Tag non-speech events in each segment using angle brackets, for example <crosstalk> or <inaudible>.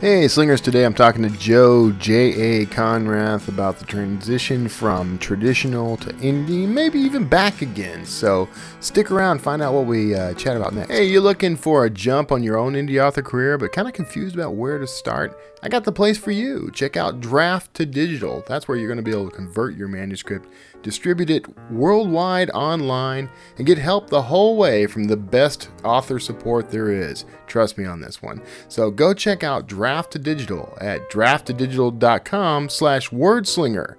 Hey, Slingers, today I'm talking to Joe J.A. Konrath about the transition from traditional to indie, maybe even back again. So stick around, find out what we uh, chat about next. Hey, you're looking for a jump on your own indie author career, but kind of confused about where to start? I got the place for you. Check out Draft to Digital. That's where you're going to be able to convert your manuscript, distribute it worldwide online, and get help the whole way from the best author support there is. Trust me on this one. So go check out Draft to Digital at drafttodigital.com slash wordslinger.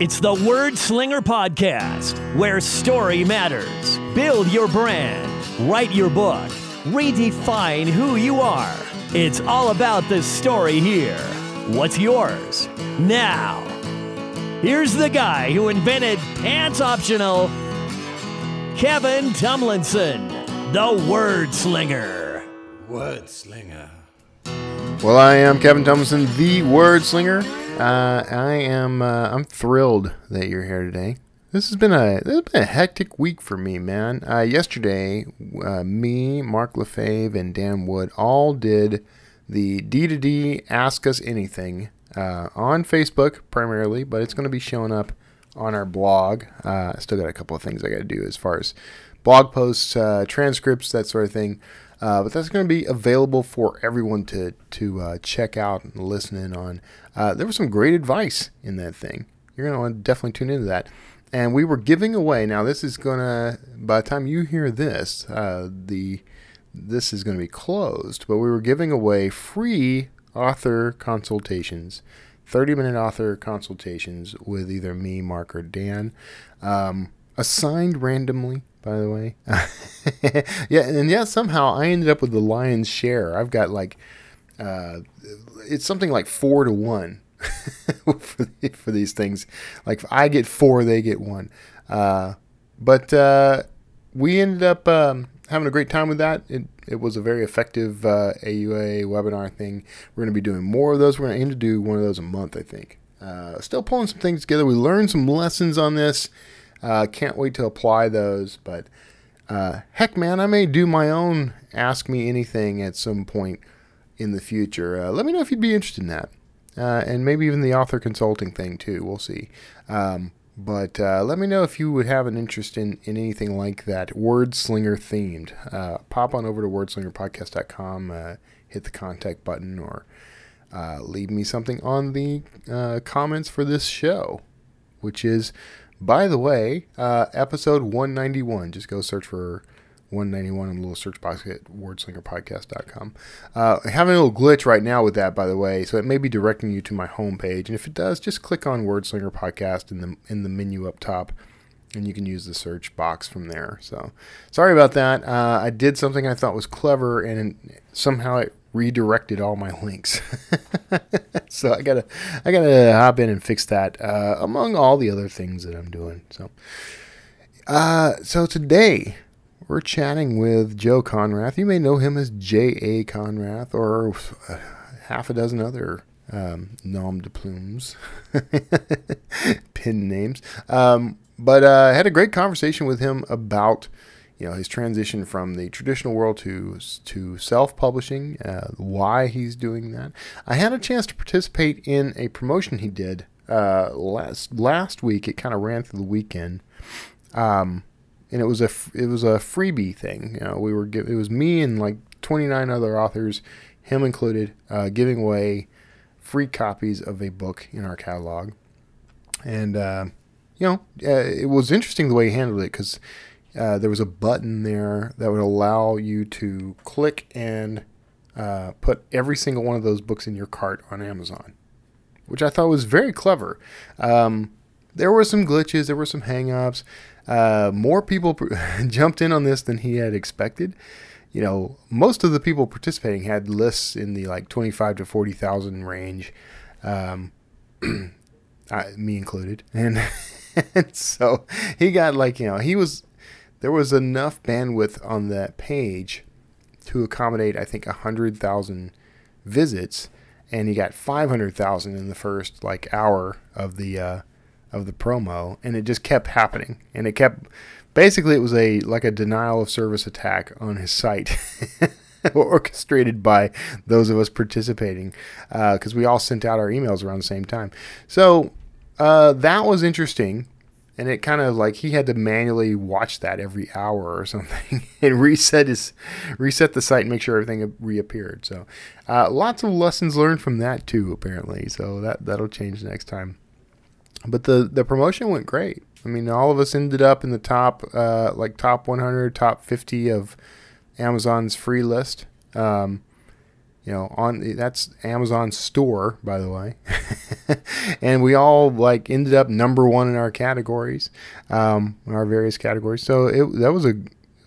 It's the Word Slinger Podcast, where story matters. Build your brand, write your book, redefine who you are. It's all about the story here. What's yours? Now, here's the guy who invented pants optional, Kevin Tumlinson, the Word Slinger. Word Slinger. Well, I am Kevin Tumlinson, the Word Slinger. Uh, I am. Uh, I'm thrilled that you're here today. This has been a this has been a hectic week for me, man. Uh, yesterday, uh, me, Mark Lefebvre, and Dan Wood all did the D2D Ask Us Anything uh, on Facebook primarily, but it's going to be showing up on our blog. Uh, I still got a couple of things I got to do as far as blog posts, uh, transcripts, that sort of thing. Uh, but that's going to be available for everyone to to uh, check out and listen in on. Uh, there was some great advice in that thing. You're going to want to definitely tune into that. And we were giving away. Now this is going to. By the time you hear this, uh, the this is going to be closed. But we were giving away free author consultations. 30 minute author consultations with either me, Mark, or Dan, um, assigned randomly by the way. <laughs> yeah, and yeah, somehow I ended up with the lion's share. I've got like, uh, it's something like four to one <laughs> for, for these things. Like if I get four, they get one. Uh, but uh, we ended up um, having a great time with that. It, it was a very effective uh, AUA webinar thing. We're going to be doing more of those. We're going to aim to do one of those a month, I think. Uh, still pulling some things together. We learned some lessons on this. Uh, can't wait to apply those. But uh, heck, man, I may do my own Ask Me Anything at some point in the future. Uh, let me know if you'd be interested in that. Uh, and maybe even the author consulting thing, too. We'll see. Um, but uh, let me know if you would have an interest in, in anything like that, Wordslinger themed. Uh, pop on over to wordslingerpodcast.com, hit the contact button, or leave me something on the comments for this show, which is by the way, uh, episode 191. Just go search for 191 in the little search box at wordslingerpodcast.com. Uh, having a little glitch right now with that, by the way, so it may be directing you to my homepage. And if it does, just click on Wordslinger Podcast in the in the menu up top, and you can use the search box from there. So sorry about that. Uh, I did something I thought was clever, and somehow it redirected all my links. <laughs> so I gotta I gotta hop in and fix that uh, among all the other things that I'm doing. So uh, so today we're chatting with Joe Konrath. You may know him as J. A. Konrath or half a dozen other um, nom de plumes, <laughs> pin names. Um, but uh, I had a great conversation with him about you know his transition from the traditional world to to self-publishing, uh, why he's doing that. I had a chance to participate in a promotion he did uh, last last week. It kind of ran through the weekend, um, and it was a it was a freebie thing. You know, we were give, it was me and like 29 other authors, him included, uh, giving away free copies of a book in our catalog, and uh, you know uh, it was interesting the way he handled it because uh, there was a button there that would allow you to click and uh, put every single one of those books in your cart on Amazon, which I thought was very clever. Um, there were some glitches, there were some hangups. Uh, more people <laughs> jumped in on this than he had expected. You know, most of the people participating had lists in the like twenty-five to forty thousand range, um, <clears throat> I, me included, <laughs> and, and so he got like you know he was there was enough bandwidth on that page to accommodate, I think, 100,000 visits, and he got 500,000 in the first like hour of the uh, of the promo, and it just kept happening, and it kept basically it was a like a denial of service attack on his site. <laughs> orchestrated by those of us participating because we all sent out our emails around the same time. So uh, that was interesting. And it kind of like he had to manually watch that every hour or something <laughs> and reset his reset the site and make sure everything reappeared. So uh, lots of lessons learned from that too, apparently. So that that'll change next time. But the the promotion went great. I mean, all of us ended up in the top, uh, like top 100, top 50 of Amazon's free list. Um, you know, on that's Amazon store, by the way, <laughs> and we all like ended up number one in our categories, um, in our various categories. So it that was a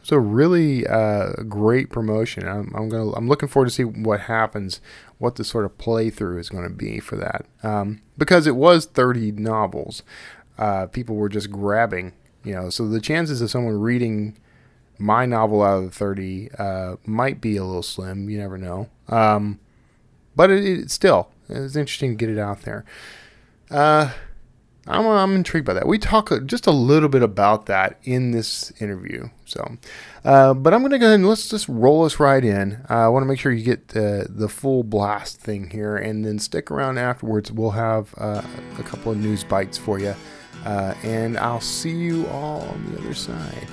a really uh, great promotion. I'm, I'm gonna I'm looking forward to see what happens, what the sort of playthrough is going to be for that, um, because it was 30 novels. Uh, people were just grabbing, you know, so the chances of someone reading my novel out of the 30 uh, might be a little slim. You never know. Um, but it, it, still, it's interesting to get it out there. I'm, I'm intrigued by that. We talk just a little bit about that in this interview. So, uh, but I'm going to go ahead and let's just roll us right in. Uh, I want to make sure you get the, the full blast thing here and then stick around afterwards. We'll have uh, a couple of news bites for you. Uh, and I'll see you all on the other side.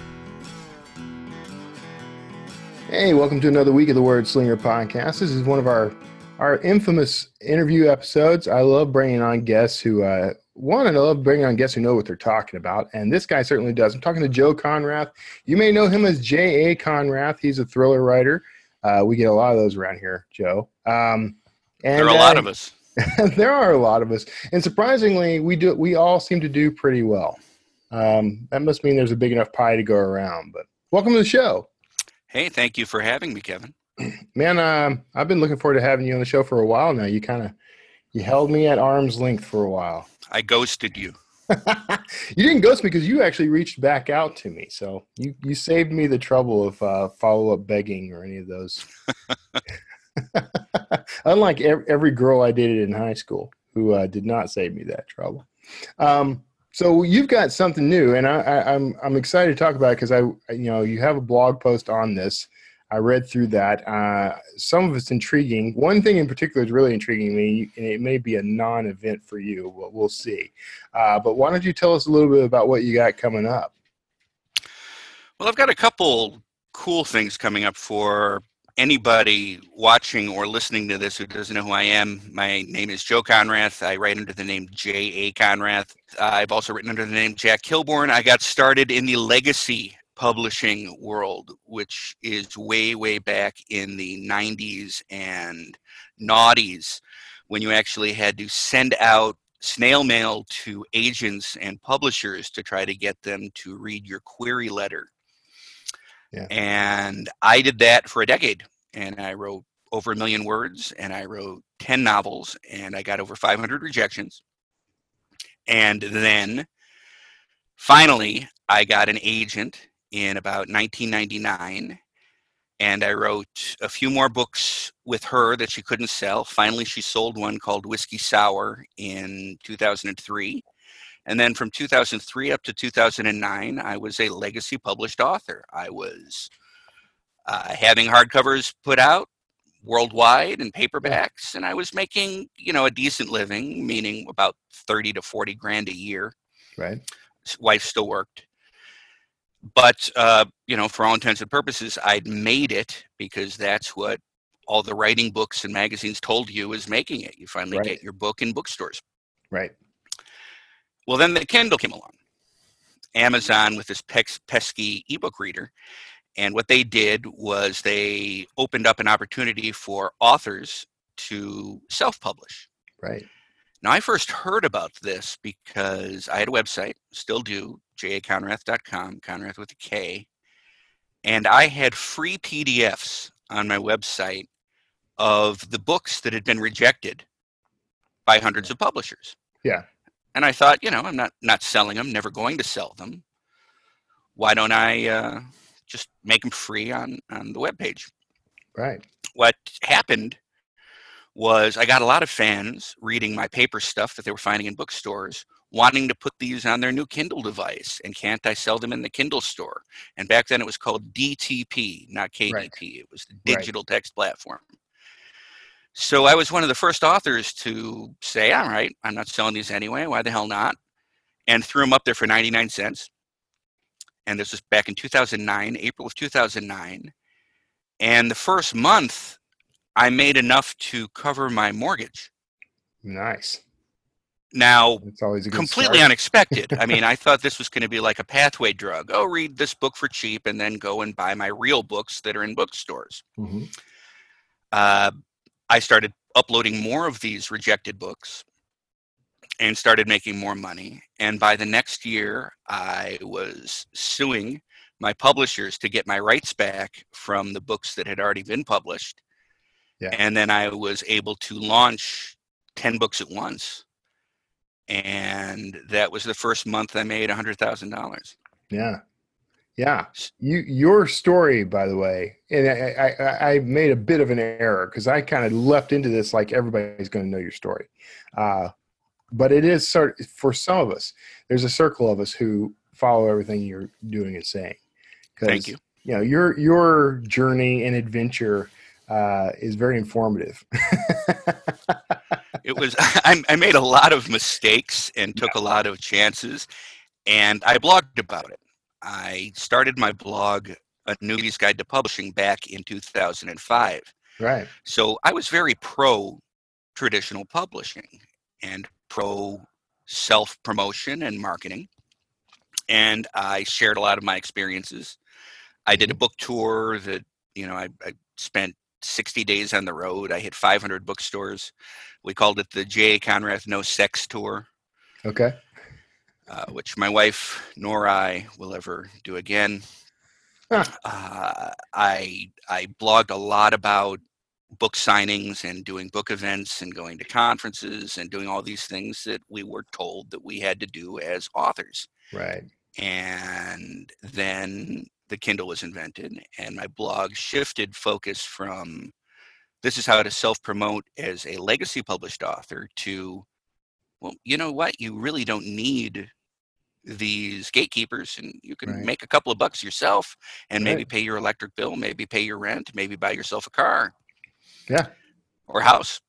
Hey, welcome to another week of the Word Slinger podcast. This is one of our our infamous interview episodes. I love bringing on guests who uh, one, and I love bringing on guests who know what they're talking about, and this guy certainly does. I'm talking to Joe Konrath. You may know him as J. A. Konrath. He's a thriller writer. Uh, we get a lot of those around here, Joe. Um, and, there are a lot uh, of us. <laughs> there are a lot of us, and surprisingly, we do. We all seem to do pretty well. Um, that must mean there's a big enough pie to go around. But welcome to the show. Hey, thank you for having me, Kevin. <clears throat> Man, um, I've been looking forward to having you on the show for a while now. You kind of you held me at arm's length for a while. I ghosted you. <laughs> you didn't ghost me because you actually reached back out to me. So you you saved me the trouble of uh, follow up begging or any of those. <laughs> Unlike every girl I dated in high school who uh, did not save me that trouble. Um, so you've got something new, and I, am I'm, I'm excited to talk about it because I you know you have a blog post on this. I read through that. Uh, some of it's intriguing. One thing in particular is really intriguing me, and it may be a non-event for you. But we'll see. Uh, but why don't you tell us a little bit about what you got coming up? Well, I've got a couple cool things coming up for anybody watching or listening to this who doesn't know who I am, my name is Joe Konrath. I write under the name J.A. Konrath. Uh, I've also written under the name Jack Kilborn. I got started in the legacy publishing world, which is way, way back in the 90s and noughties when you actually had to send out snail mail to agents and publishers to try to get them to read your query letter yeah. And I did that for a decade. And I wrote over a million words and I wrote 10 novels and I got over 500 rejections. And then finally, I got an agent in about 1999 and I wrote a few more books with her that she couldn't sell. Finally, she sold one called Whiskey Sour in 2003. And then from 2003 up to 2009, I was a legacy published author. I was uh, having hardcovers put out worldwide and paperbacks, and I was making, you know, a decent living, meaning about 30 to 40 grand a year. Right. Wife still worked. But, uh, you know, for all intents and purposes, I'd made it because that's what all the writing books and magazines told you is making it. You finally right. get your book in bookstores. Right. Well, then the Kindle came along. Amazon with this pesky ebook reader. And what they did was they opened up an opportunity for authors to self publish. Right. Now, I first heard about this because I had a website, still do, jakonrath.com, Konrath with a K. And I had free PDFs on my website of the books that had been rejected by hundreds of publishers. Yeah. And I thought, you know, I'm not not selling them, never going to sell them. Why don't I uh, just make them free on on the web page? Right. What happened was I got a lot of fans reading my paper stuff that they were finding in bookstores, wanting to put these on their new Kindle device. And can't I sell them in the Kindle store? And back then it was called DTP, not KDP. Right. It was the Right. digital text platform. So I was one of the first authors to say, all right, I'm not selling these anyway. Why the hell not? And threw them up there for 99 cents. And this was back in 2009, April of 2009. And the first month, I made enough to cover my mortgage. Nice. Now, It's always a good completely start. unexpected. I mean, I <laughs> thought this was going to be like a pathway drug. Oh, read this book for cheap and then go and buy my real books that are in bookstores. Mhm. Uh, I started uploading more of these rejected books and started making more money. And by the next year, I was suing my publishers to get my rights back from the books that had already been published. Yeah. And then I was able to launch 10 books at once. And that was the first month I made $100,000. Yeah. Yeah. You your story, by the way, and I I, I made a bit of an error because I kind of left into this like everybody's going to know your story, uh, but it is sort for some of us. There's a circle of us who follow everything you're doing and saying. Thank you. You know your your journey and adventure uh, is very informative. it was <laughs> I, I made a lot of mistakes and took a lot of chances and i blogged about it. I started my blog a newbie's guide to publishing back in 2005 right. so i was very pro traditional publishing and pro self promotion and marketing and i shared a lot of my experiences. I did a book tour that you know i, I spent 60 days on the road i hit 500 bookstores we called it the j Konrath no sex tour Okay. uh, which my wife nor I will ever do again. Huh. Uh, I I blogged a lot about book signings and doing book events and going to conferences and doing all these things that we were told that we had to do as authors. Right. And then the Kindle was invented, and my blog shifted focus from this is how to self promote as a legacy published author to, well, you know what? You really don't need these gatekeepers, and you can Right. make a couple of bucks yourself and maybe Right. pay your electric bill, maybe pay your rent, maybe buy yourself a car Yeah. or house.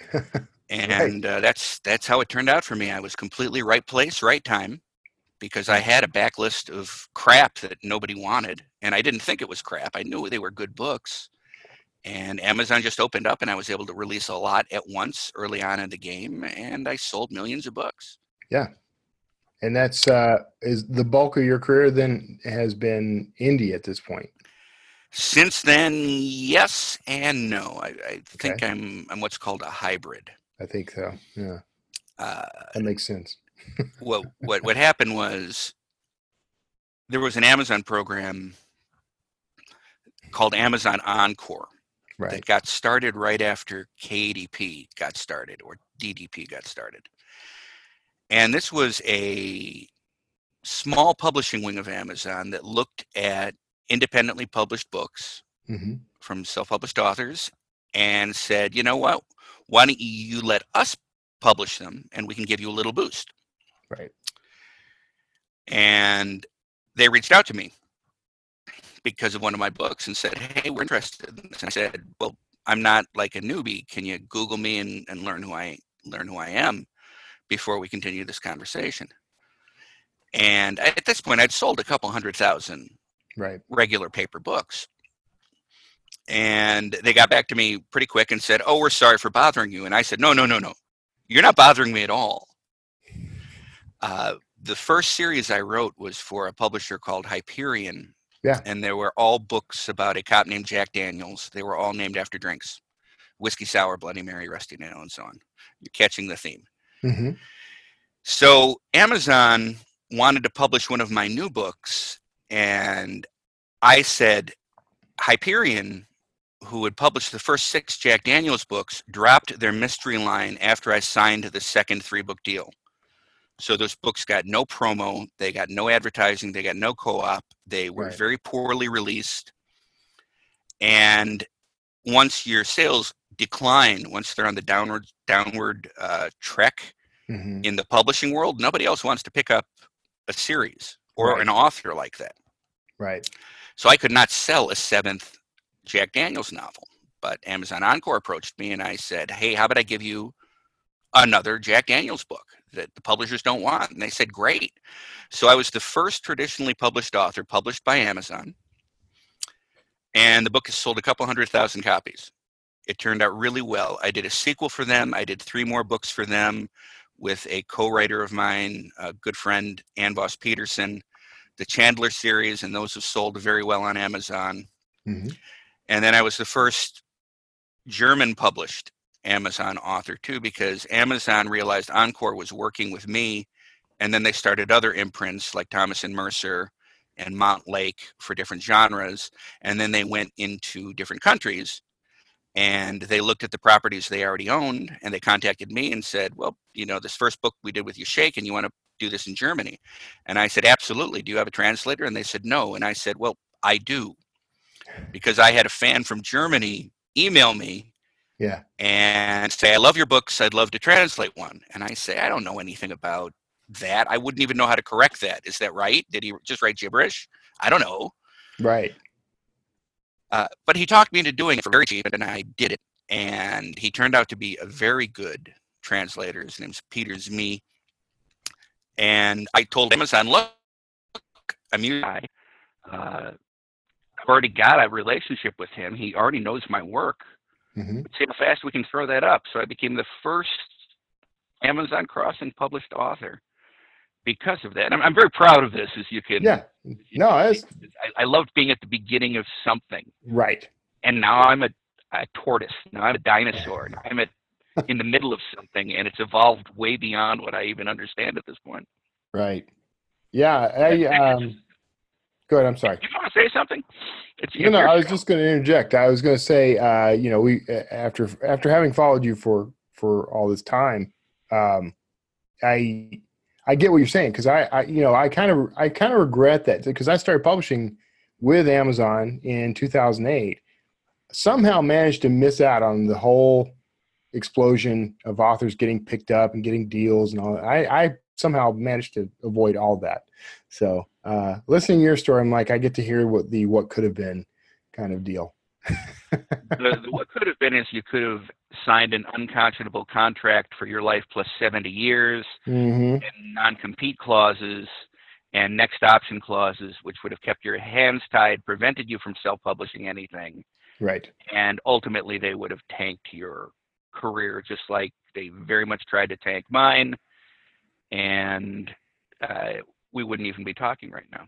<laughs> and uh, that's that's how it turned out for me. I was completely right place, right time, because I had a backlist of crap that nobody wanted, and I didn't think it was crap. I knew they were good books, and Amazon just opened up, and I was able to release a lot at once early on in the game, and I sold millions of books. Yeah, and that's uh, is the bulk of your career then has been indie at this point. Since then, yes and no. I, I think I'm I'm what's called a hybrid. I think so. Yeah, Uh, that makes sense. What what what happened was there was an Amazon program called Amazon Encore Right. that got started right after KDP got started or DDP got started. And this was a small publishing wing of Amazon that looked at independently published books hmm from self-published authors and said, you know what? Why don't you let us publish them and we can give you a little boost? Right. and they reached out to me because of one of my books and said, "Hey, we're interested." in this." And I said, "Well, I'm not like a newbie. Can you Google me and, and learn who I learn who I am before we continue this conversation?" And at this point, I'd sold a couple hundred thousand Right. regular paper books. And they got back to me pretty quick and said, "Oh, we're sorry for bothering you." And I said, "No, no, no, no. You're not bothering me at all." Uh, the first series I wrote was for a publisher called Hyperion. Yeah. And there were all books about a cop named Jack Daniels. They were all named after drinks whiskey sour, Bloody Mary, Rusty Nail, and so on. You're catching the theme. hmm So Amazon wanted to publish one of my new books, and I said, Hyperion, who had published the first six Jack Daniels books, dropped their mystery line after I signed the second three book deal. So those books got no promo, they got no advertising, they got no co op, they were Right. very poorly released. And once your sales decline, once they're on the downward downward uh, trek, hmm In the publishing world, nobody else wants to pick up a series or Right. an author like that. Right. So I could not sell a seventh Jack Daniels novel. But Amazon Encore approached me and I said, Hey, how about I give you another Jack Daniels book that the publishers don't want? And they said, Great. So I was the first traditionally published author published by Amazon. And the book has sold a couple hundred thousand copies. It turned out really well. I did a sequel for them. I did three more books for them with a co-writer of mine, a good friend, Ann Voss Peterson, the Chandler series, and those have sold very well on Amazon. hmm And then I was the first German published Amazon author too, because Amazon realized Encore was working with me, and then they started other imprints like Thomas and Mercer and Montlake for different genres, and then they went into different countries and they looked at the properties they already owned and they contacted me and said, Well, you know, this first book we did with you shake and you want to do this in Germany. And I said, Absolutely. Do you have a translator? And they said, No. And I said, Well, I do. Because I had a fan from Germany email me Yeah. and say, I love your books. I'd love to translate one. And I say, I don't know anything about that. I wouldn't even know how to correct that. Is that right? Did he just write gibberish? I don't know. Right. Uh, but he talked me into doing it for very cheap, and I did it. And he turned out to be a very good translator. His name's Peter Zmi. And I told Amazon, look, I'm your guy. Uh, I've already got a relationship with him. He already knows my work. Hmm see how fast we can throw that up. So I became the first Amazon Crossing published author because of that. I'm, I'm very proud of this, as you can. Yeah. No, that's I, I loved being at the beginning of something right. and now I'm a, a tortoise. Now I'm a dinosaur. Now <laughs> I'm at, in the middle of something, and it's evolved way beyond what I even understand at this point. Right. Yeah. I, um, go ahead. I'm sorry. You want to say something? It's no, your I was show. just going to interject. I was going to say, uh, you know, we uh, after after having followed you for for all this time, um, I I get what you're saying because I, I you know I kind of I kind of regret that because I started publishing with Amazon in 2008. Somehow managed to miss out on the whole explosion of authors getting picked up and getting deals and all. That. I I somehow managed to avoid all that. So uh, listening to your story, I'm like, I get to hear what the what could have been kind of deal. <laughs> the, the- what could have been is you could have signed an unconscionable contract for your life plus 70 years hmm and non-compete clauses and next option clauses, which would have kept your hands tied, prevented you from self-publishing anything. Right. and ultimately they would have tanked your career just like they very much tried to tank mine and uh, we wouldn't even be talking right now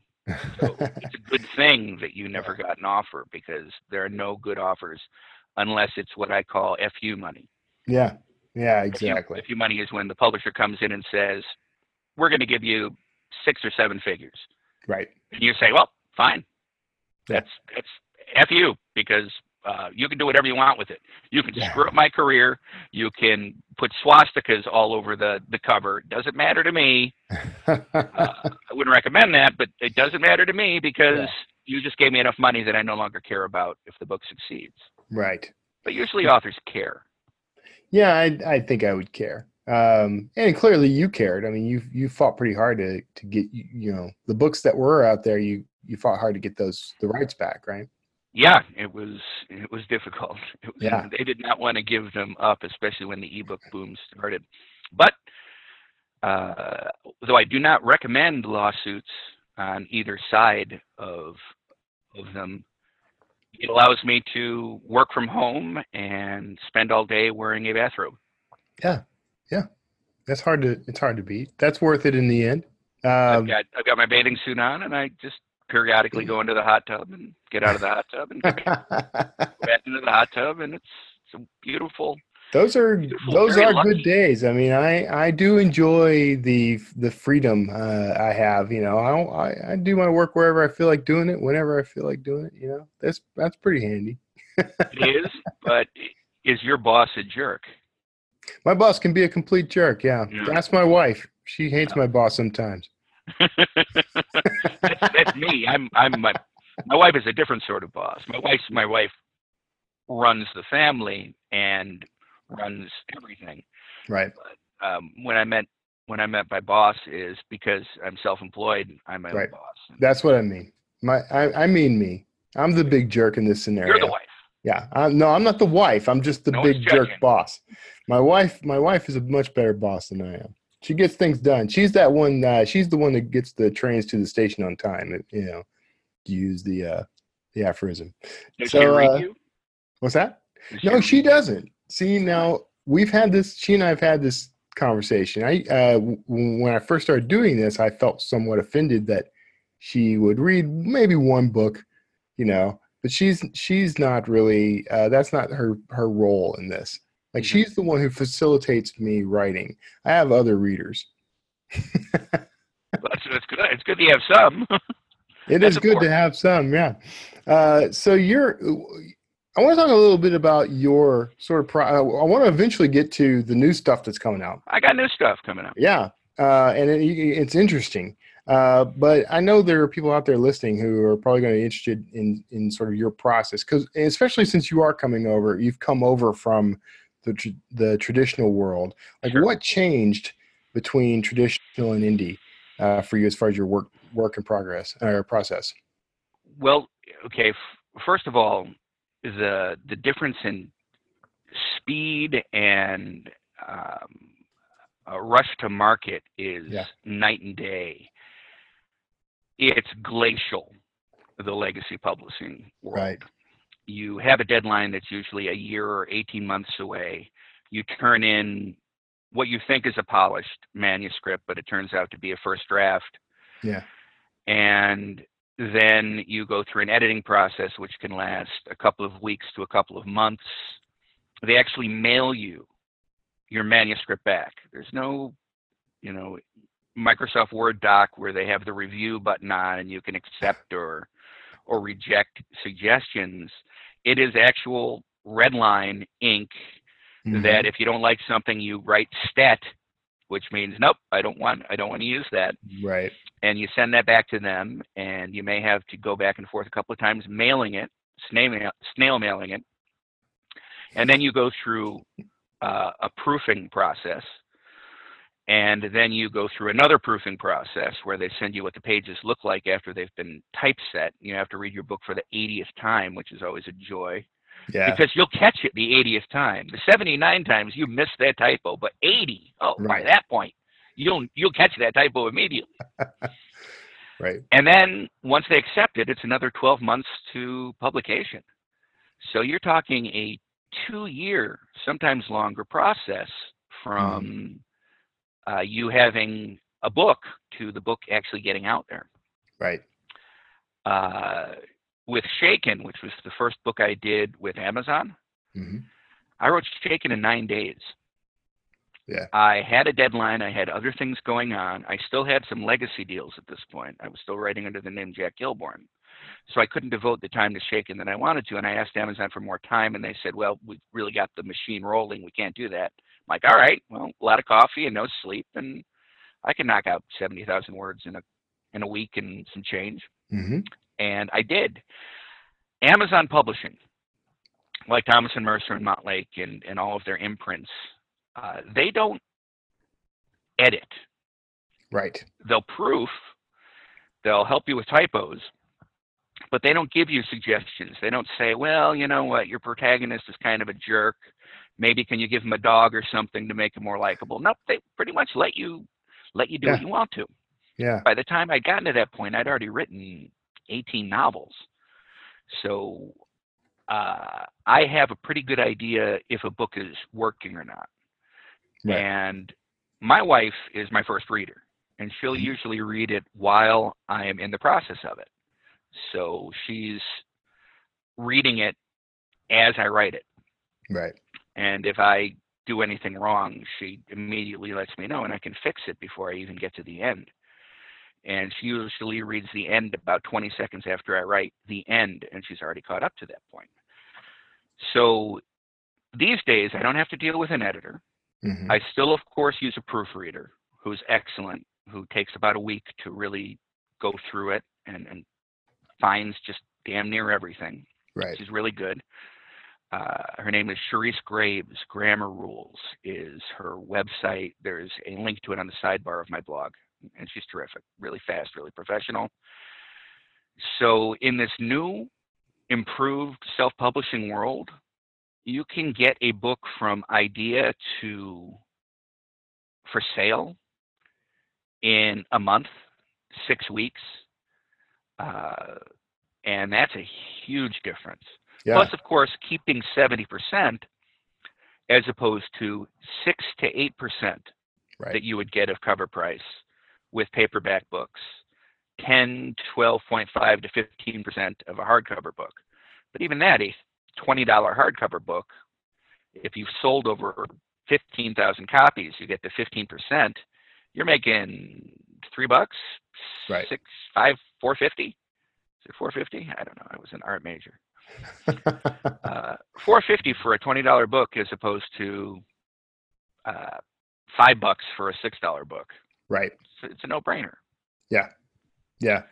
so it's a good <laughs> thing that you never got an offer because there are no good offers unless it's what i call fu money yeah. Yeah. Exactly. fu money is when the publisher comes in and says we're going to give you six or seven figures Right. and you say, "Well, fine. Yeah. That's that's f you because uh, you can do whatever you want with it. You can Yeah. screw up my career. You can put swastikas all over the the cover. Doesn't matter to me. <laughs> Uh, I wouldn't recommend that, but it doesn't matter to me because Yeah. you just gave me enough money that I no longer care about if the book succeeds. right. But usually authors care. Yeah. I I think I would care. Um, and clearly you cared. I mean, you you fought pretty hard to to get you you know the books that were out there. You you fought hard to get those the rights back, right? Yeah, it was it was difficult. <laughs> It was, Yeah. They did not want to give them up, especially when the ebook boom started. But uh, though I do not recommend lawsuits on either side of of them, it allows me to work from home and spend all day wearing a bathrobe. Yeah, yeah, that's hard to it's hard to beat. That's worth it in the end. I've Um, got I've got my bathing suit on, and I just periodically go into the hot tub and get out of the hot tub and <laughs> go back into the hot tub, and it's it's a beautiful those are Beautiful, those are lucky. good days. I mean, I I do enjoy the the freedom uh, I have. You know, I, I I do my work wherever I feel like doing it, whenever I feel like doing it. You know, that's that's pretty handy. It is, but is your boss a jerk? My boss can be a complete jerk. Yeah, Yeah. that's my wife. She hates my boss sometimes. <laughs> that's, that's me. I'm I'm my my wife is a different sort of boss. My wife's my wife runs the family and runs everything. Right. Um, when I met when I met my boss is because I'm self-employed. I'm my Right. own boss. That's what I mean. My, I, I mean me. I'm the big jerk in this scenario. You're the wife. Yeah. I'm, no, I'm not the wife. I'm just the No big jerk boss. My wife, my wife is a much better boss than I am. She gets things done. She's that one. Uh, she's the one that gets the trains to the station on time. You know, use the uh, the aphorism. Does So, she read uh, you? What's that? Does No, read she doesn't. See, now we've had this. She and I have had this conversation. I uh, when I first started doing this, I felt somewhat offended that she would read maybe one book, you know, but she's she's not really. Uh, that's not her her role in this. Like Mhm. she's the one who facilitates me writing. I have other readers. That's, that's good. It's good to have some. <laughs> It That's is good to have some, yeah. Uh, so you're. I want to talk a little bit about your sort of. Pro- I want to eventually get to the new stuff that's coming out. I got new stuff coming out. Yeah, uh, and it, it's interesting. Uh, but I know there are people out there listening who are probably going to be interested in in sort of your process, because especially since you are coming over, you've come over from the tr- the traditional world. Like, Sure. what changed between traditional and indie uh, for you as far as your work work in progress or process? Well, okay. F- first of all, the the difference in speed and um, a rush to market is Yeah. night and day. It's glacial, the legacy publishing world. Right. You have a deadline that's usually a year or 18 months away. You turn in what you think is a polished manuscript, but it turns out to be a first draft Yeah. and then you go through an editing process which can last a couple of weeks to a couple of months they actually mail you your manuscript back there's no you know microsoft word doc where they have the review button on and you can accept or or reject suggestions it is actual red line ink Mhm. that if you don't like something you write stat which means nope i don't want i don't want to use that right. and you send that back to them, and you may have to go back and forth a couple of times mailing it, snail, mail, snail mailing it, and then you go through uh, a proofing process, and then you go through another proofing process where they send you what the pages look like after they've been typeset. You have to read your book for the 80th time, which is always a joy Yeah. because you'll catch it the 80th time. The 79 times you missed that typo, but 80, oh, by that point, you'll you'll catch that typo immediately. <laughs> right. And then once they accept it, it's another 12 months to publication. So you're talking a two year, sometimes longer process from mm-hmm. Uh, you having a book to the book actually getting out there. Right. Uh, with Shaken, which was the first book I did with Amazon, hmm I wrote Shaken in nine days. Yeah. I had a deadline. I had other things going on. I still had some legacy deals at this point. I was still writing under the name Jack Kilborn. So I couldn't devote the time to Shaken that I wanted to. And I asked Amazon for more time, and they said, well, we've really got the machine rolling. We can't do that. Like, all right, well, a lot of coffee and no sleep, and I can knock out 70,000 words in a, in a week and some change hmm and I did. Amazon Publishing, like Thomas and Mercer and Montlake and, and all of their imprints, uh, they don't edit. Right. They'll proof, they'll help you with typos, but they don't give you suggestions. They don't say, well, you know what, your protagonist is kind of a jerk. Maybe can you give him a dog or something to make him more likable? Nope, they pretty much let you let you do what you want to Yeah. by the time I'd gotten to that point, I'd already written 18 novels. So uh, I have a pretty good idea if a book is working or not. Right. And my wife is my first reader, and she'll Mhm. usually read it while I am in the process of it. So she's reading it as I write it. Right. And if I do anything wrong, she immediately lets me know and I can fix it before I even get to the end. And she usually reads the end about 20 seconds after I write the end, and she's already caught up to that point. So these days, I don't have to deal with an editor. hmm I still, of course, use a proofreader who's excellent, who takes about a week to really go through it and, and finds just damn near everything Right. is really good. Uh, her name is Charisse Graves. Grammar Rules is her website. There's a link to it on the sidebar of my blog, and she's terrific. Really fast, really professional. So in this new, improved self-publishing world, you can get a book from idea to for sale in a month, six weeks, uh, and that's a huge difference. Yeah. Plus, of course, keeping 70% as opposed to 6 to 8% right. that you would get of cover price with paperback books, 10, 12.5 to 15% of a hardcover book. But even that, a $20 hardcover book, if you've sold over 15,000 copies, you get the 15%, you're making three bucks, Right. six, five, 450. Is it 450? I don't know. I was an art major. <laughs> Uh, 450 for a $20 book as opposed to uh, five bucks for a $6 book. right. It's, it's a no-brainer. Yeah. Yeah.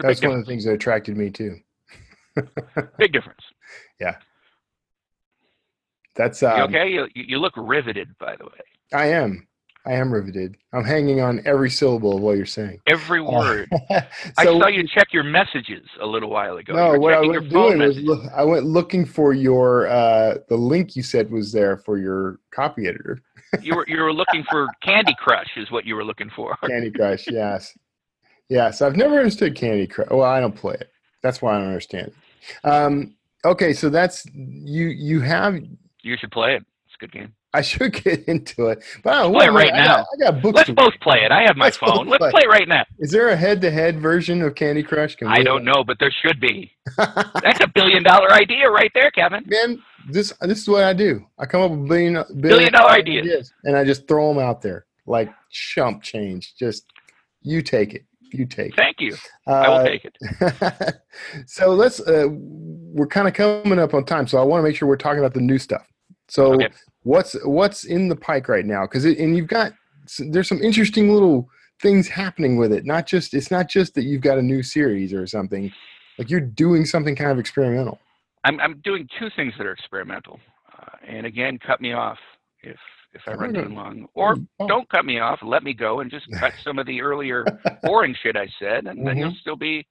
That's one of the things that attracted me too. <laughs> Big difference. Yeah. That's You um, okay? You you look riveted, by the way. I am. I am riveted. I'm hanging on every syllable of what you're saying. Every word. <laughs> I so, saw you check your messages a little while ago. no, what I went doing was look, I went looking for your uh, the link you said was there for your copy editor, you were you were looking for Candy Crush, is what you were looking for. <laughs> Candy Crush. yes, yes. I've never understood Candy Crush. Well, I don't play it. That's why I don't understand. it. Um, okay, so that's you. You have. You should play it. It's a good game. I should get <laughs> into it, but I don't Play know, right I got- now. I got books. Let's to- both play it. I have my Let's phone. Let's play. right now. Is there a head-to-head version of Candy Crush? Can I don't know, but there should be. <laughs> That's a billion dollar idea right there, Kevin. man, this this is what I do. I come up with billion billion, Billion dollar ideas. and I just throw them out there like chump change. Just you take it, you take it. Thank you. I will Uh, take it. <laughs> so let's. Uh, we're kind of coming up on time, so I want to make sure we're talking about the new stuff. So Okay. What's what's in the pike right now? Because and you've got there's some interesting little things happening with it. Not just it's not just that you've got a new series or something. Like you're doing something kind of experimental. I'm I'm doing two things that are experimental, uh, and again, cut me off if if I run too long, or Oh. don't cut me off. Let me go and just cut <laughs> some of the earlier boring shit I said, and then Mhm. you'll still be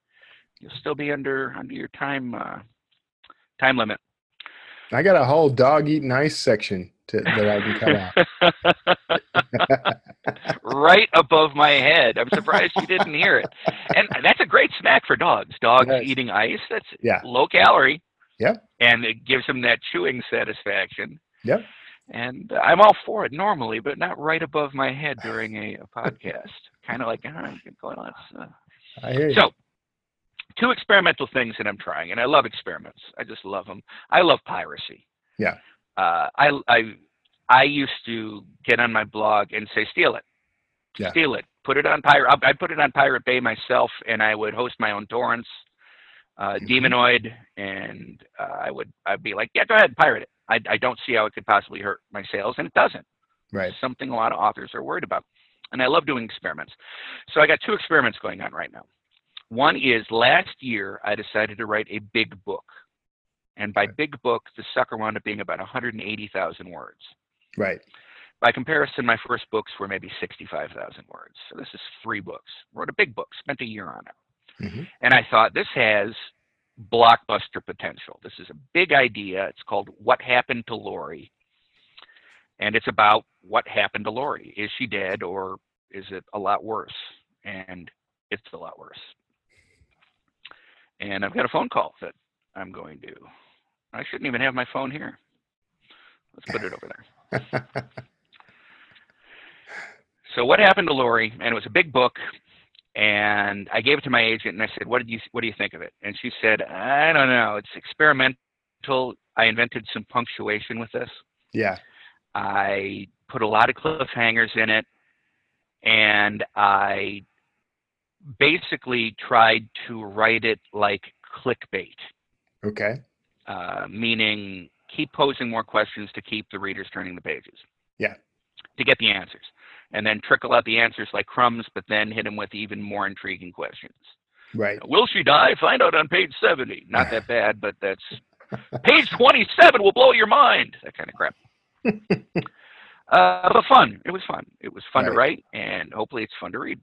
you'll still be under under your time uh, time limit. I got a whole dog eating ice section to, that I can cut out. <laughs> right above my head. I'm surprised you didn't hear it. And that's a great snack for dogs. Dogs Yes. eating ice. That's Yeah. low calorie. Yeah. And it gives them that chewing satisfaction. Yep. And I'm all for it normally, but not right above my head during a, a podcast. <laughs> kind of like, ah, going on. Uh, I hear you. so, two experimental things that I'm trying, and I love experiments. I just love them. I love piracy. Yeah. Uh, I I I used to get on my blog and say, steal it, Yeah. steal it, put it on pirate. I put it on Pirate Bay myself, and I would host my own torrents, uh, Mhm. Demonoid, and uh, I would I'd be like, yeah, go ahead, pirate it. I I don't see how it could possibly hurt my sales, and it doesn't right. something a lot of authors are worried about. And I love doing experiments. So I got two experiments going on right now. One is last year I decided to write a big book. And by Okay. big book, the sucker wound up being about 180,000 words. Right. By comparison, my first books were maybe 65,000 words. So this is three books. Wrote a big book, spent a year on it. Mhm. And I thought this has blockbuster potential. This is a big idea. It's called What Happened to Lori. And it's about what happened to Lori. Is she dead or is it a lot worse? And it's a lot worse. And I've got a phone call that I'm going to. I shouldn't even have my phone here. Let's put it over there. <laughs> So what happened to Lori? And it was a big book, and I gave it to my agent, and I said, "What did you What do you think of it?" And she said, "I don't know. It's experimental. I invented some punctuation with this. yeah. I put a lot of cliffhangers in it, and I basically tried to write it like clickbait, Okay. Uh, meaning keep posing more questions to keep the readers turning the pages. Yeah. To get the answers, and then trickle out the answers like crumbs, but then hit them with even more intriguing questions. Right. Will she die? Find out on page 70. Not that bad, but that's <laughs> Page 27 will blow your mind. That kind of crap. <laughs> uh, but fun. It was fun. It was fun to write, and hopefully it's fun to read.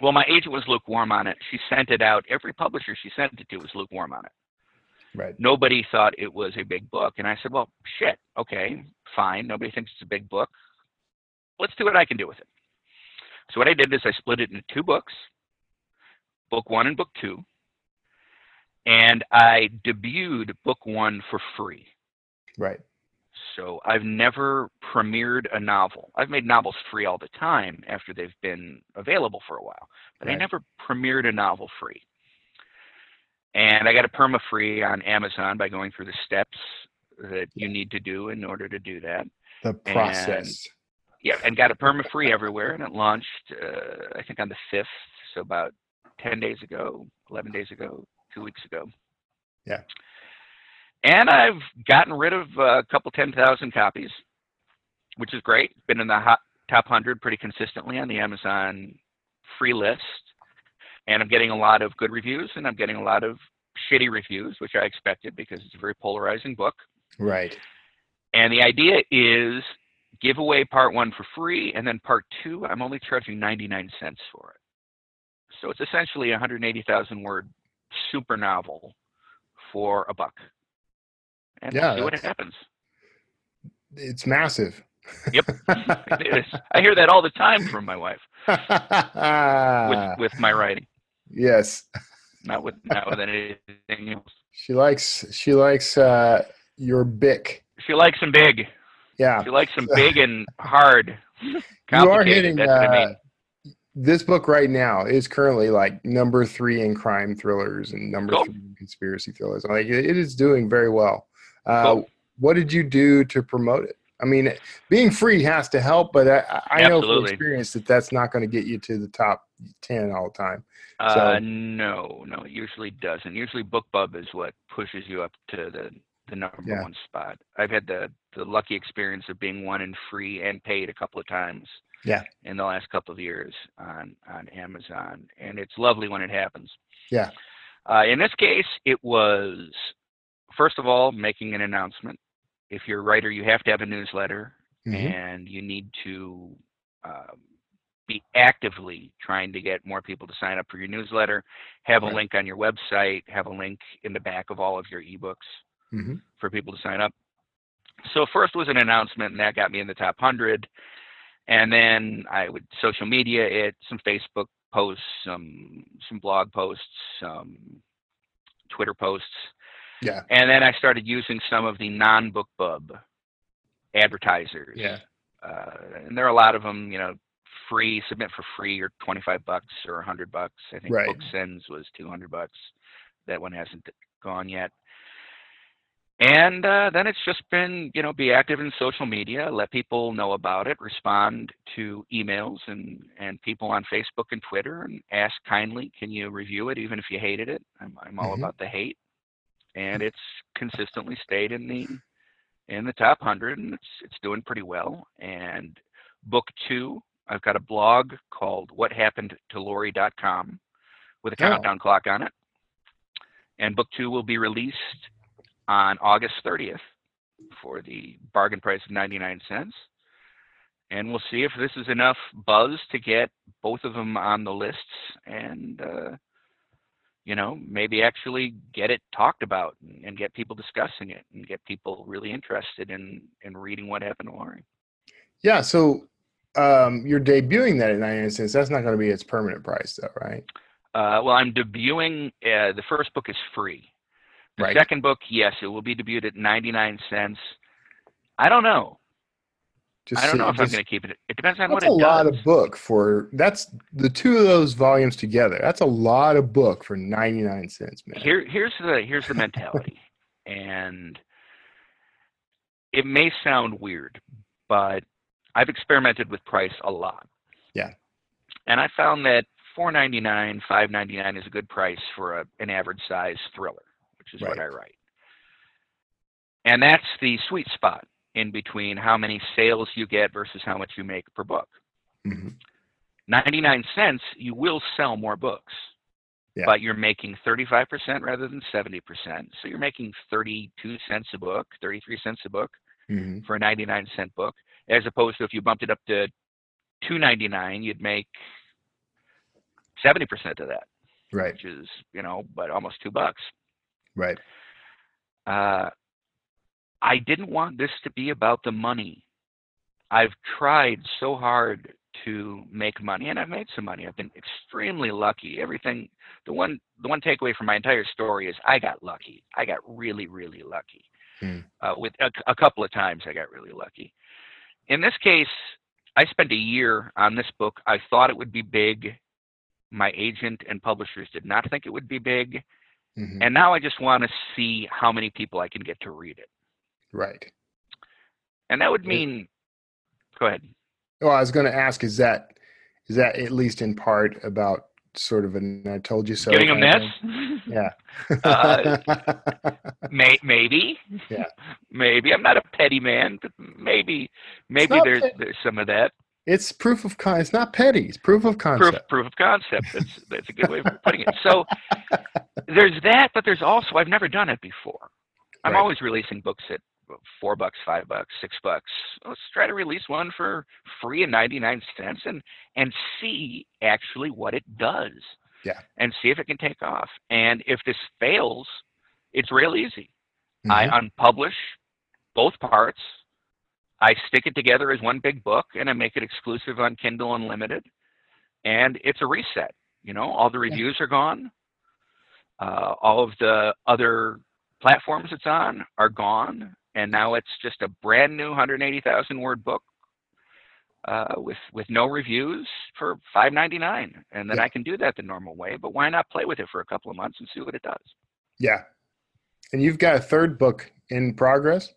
Well, my agent was lukewarm on it. She sent it out. Every publisher she sent it to was lukewarm on it. Right. Nobody thought it was a big book. And I said, well, shit, okay, fine. Nobody thinks it's a big book. Let's do what I can do with it. So what I did is I split it into two books, book one and book two. And I debuted book one for free. Right. So I've never premiered a novel. I've made novels free all the time after they've been available for a while, but I never premiered a novel free. And I got a perma free on Amazon by going through the steps that you need to do in order to do that. The process. Yeah, and got a perma free everywhere, and it launched uh, I think on the fifth, so about ten days ago, eleven days ago, two weeks ago. Yeah. And I've gotten rid of a couple ten thousand copies, which is great. Been in the hot, top hundred pretty consistently on the Amazon free list, and I'm getting a lot of good reviews, and I'm getting a lot of shitty reviews, which I expected because it's a very polarizing book. Right. And the idea is give away part one for free, and then part two, I'm only charging 99 cents for it. So it's essentially a 180,000 word super novel for a buck. And Yeah, see what happens. It's massive. Yep, <laughs> It is. I hear that all the time from my wife <laughs> with, with my writing, yes. not with not with anything else. She likes she likes uh your bick. She likes them big. Yeah. She likes them <laughs> big and hard. You are hitting what I uh, mean. this book right now is currently like number three in crime thrillers and number Cool. three in conspiracy thrillers. Like it it is doing very well. Uh, Cool. What did you do to promote it? I mean, being free has to help, but I, I know from experience that that's not going to get you to the top ten all the time. Uh, no, no, it usually doesn't. Usually, BookBub is what pushes you up to the the number Yeah. one spot. I've had the the lucky experience of being one and free and paid a couple of times. Yeah. In the last couple of years on on Amazon, and it's lovely when it happens. Yeah. Uh, in this case, it was first of all making an announcement. If you're a writer, you have to have a newsletter Mhm. and you need to um, be actively trying to get more people to sign up for your newsletter. Have a link on your website. Have a link in the back of all of your ebooks Mhm. for people to sign up. So first was an announcement, and that got me in the top hundred. And then I would social media it, some Facebook posts, some some blog posts, some Twitter posts. Yeah. And then I started using some of the non-BookBub advertisers. Yeah. Uh, and there are a lot of them, you know, free, submit for free or 25 bucks or 100 bucks. I think Right. BookSends was 200 bucks. That one hasn't gone yet. And uh, then it's just been, you know, be active in social media, let people know about it, respond to emails and, and people on Facebook and Twitter and ask kindly, can you review it even if you hated it? I'm, I'm all Mhm. about the hate. And it's consistently stayed in the in the top 100 and it's it's doing pretty well. And book 2, I've got a blog called what happened to lori.com with a Oh. countdown clock on it. And book 2 will be released on August 30th for the bargain price of 99 cents. And we'll see if this is enough buzz to get both of them on the lists and, uh, you know, maybe actually get it talked about and, and get people discussing it and get people really interested in, in reading what happened to Lori. Yeah. So um, you're debuting that at 99 cents. That's not going to be its permanent price, though, right? Uh, well, I'm debuting, uh, the first book is free. The Right. second book, yes, it will be debuted at 99 cents. I don't know. Just I don't so- know if I'm going to keep it. It depends on what it does. That's a lot of book for that's the two of those volumes together. That's a lot of book for 99 cents, man. Here, here's the here's the mentality, <laughs> and it may sound weird, but I've experimented with price a lot. Yeah. And I found that four ninety nine, five ninety nine is a good price for a, an average size thriller, which is what I write. And that's the sweet spot in between how many sales you get versus how much you make per book. Mhm. 99 cents, you will sell more books. Yeah. but you're making 35% rather than 70%. So you're making 32 cents a book, 33 cents a book hmm for a 99 cent book, as opposed to if you bumped it up to 2.99, you'd make 70% of that, Right. which is you know, but almost two bucks. Right. Uh, I didn't want this to be about the money. I've tried so hard to make money, and I've made some money. I've been extremely lucky. Everything, the one, the one takeaway from my entire story is I got lucky. I got really, really lucky. Hmm. Uh, with a, a couple of times, I got really lucky. In this case, I spent a year on this book. I thought it would be big. My agent and publishers did not think it would be big. hmm And now I just want to see how many people I can get to read it. Right. And that would mean, go ahead. Well, I was going to ask, is that is that at least in part about sort of an "I told you so"? Giving them kind of this? Yeah. Uh, May, maybe. Yeah. <laughs> Maybe. I'm not a petty man, but maybe maybe there's pet- there's some of that. it's proof of con. It's not petty. It's proof of Proof concept. proof of concept. That's <laughs> that's a good way of putting it. So there's that, but there's also I've never done it before. I'm Right. always releasing books at four bucks, five bucks, six bucks. Let's try to release one for free and 99 cents and and see actually what it does. Yeah. And see if it can take off. And if this fails, it's real easy. I Mhm. unpublish both parts. I stick it together as one big book and I make it exclusive on Kindle Unlimited. And it's a reset. You know, all the reviews are gone. Uh, all of the other platforms it's on are gone. And now it's just a brand new 180,000 word book uh, with with no reviews for 5.99, and then Yeah. I can do that the normal way. But why not play with it for a couple of months and see what it does? yeah. And you've got a third book in progress.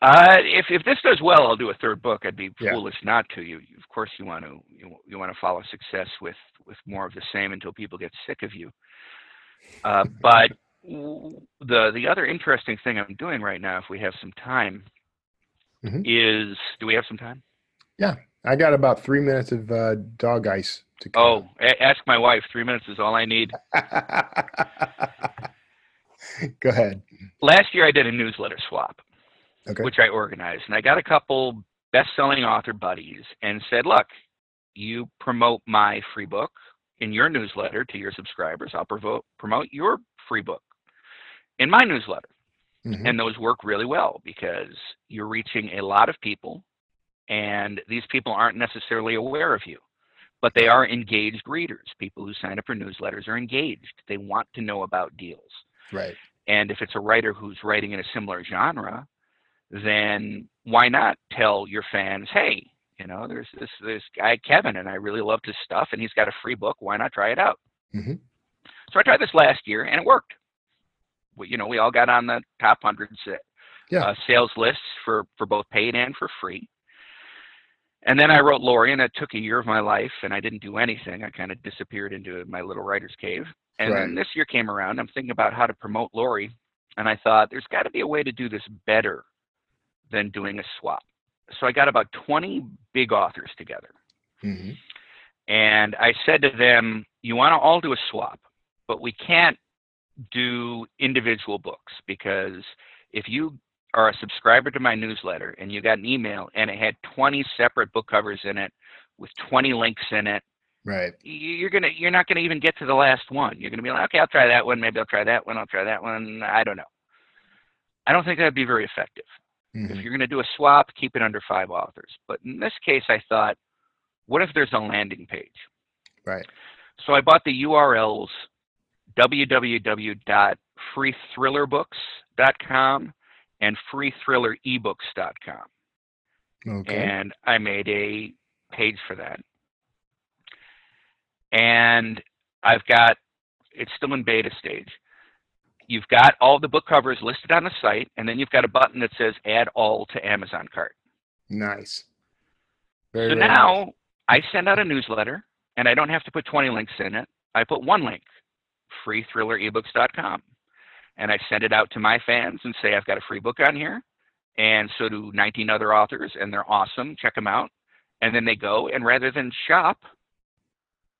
Uh, if if this does well, I'll do a third book. I'd be Yeah. foolish not to. You, of course, you want to you, you want to follow success with with more of the same until people get sick of you. Uh, but the the other interesting thing I'm doing right now, if we have some time, Mhm. is do we have some time? Yeah, I got about three minutes of uh, dog ice to Oh, a- ask my wife. Three minutes is all I need. <laughs> Go ahead. Last year, I did a newsletter swap. Okay. which I organized. And I got a couple best-selling author buddies and said, "Look, you promote my free book in your newsletter to your subscribers. I'll provo- promote your free book in my newsletter." Mhm. And those work really well because you're reaching a lot of people, and these people aren't necessarily aware of you, but they are engaged readers. People who sign up for newsletters are engaged. They want to know about deals. Right. And if it's a writer who's writing in a similar genre, then why not tell your fans, hey, you know, there's this this guy Kevin, and I really loved his stuff, and he's got a free book. Why not try it out? Mhm. So I tried this last year, and it worked. We, you know, we all got on the top hundred Yeah. uh, sales lists for for both paid and for free. And then I wrote Lori, and it took a year of my life, and I didn't do anything. I kind of disappeared into my little writer's cave. And then this year came around. I'm thinking about how to promote Lori, and I thought there's got to be a way to do this better than doing a swap. So I got about 20 big authors together, Mhm. and I said to them, "You want to all do a swap, but we can't do individual books because if you are a subscriber to my newsletter and you got an email and it had 20 separate book covers in it with 20 links in it Right. you- you're gonna you're not gonna even get to the last one. You're gonna be like, okay, I'll try that one. Maybe I'll try that one. I'll try that one. I don't know. I don't think that'd be very effective. If Mhm. you're gonna do a swap, keep it under five authors. But in this case, I thought, what if there's a landing page? Right. So I bought the URLs www.freethrillerbooks.com and freethrillerebooks.com. Okay. and I made a page for that. And I've got it's still in beta stage. You've got all the book covers listed on the site, and then you've got a button that says "Add all to Amazon cart." nice. Very, so very now nice. I send out a newsletter, and I don't have to put 20 links in it. I put one link, freethrillerebooks.com, and I send it out to my fans and say I've got a free book on here, and so do 19 other authors, and they're awesome. Check them out. And then they go, and rather than shop,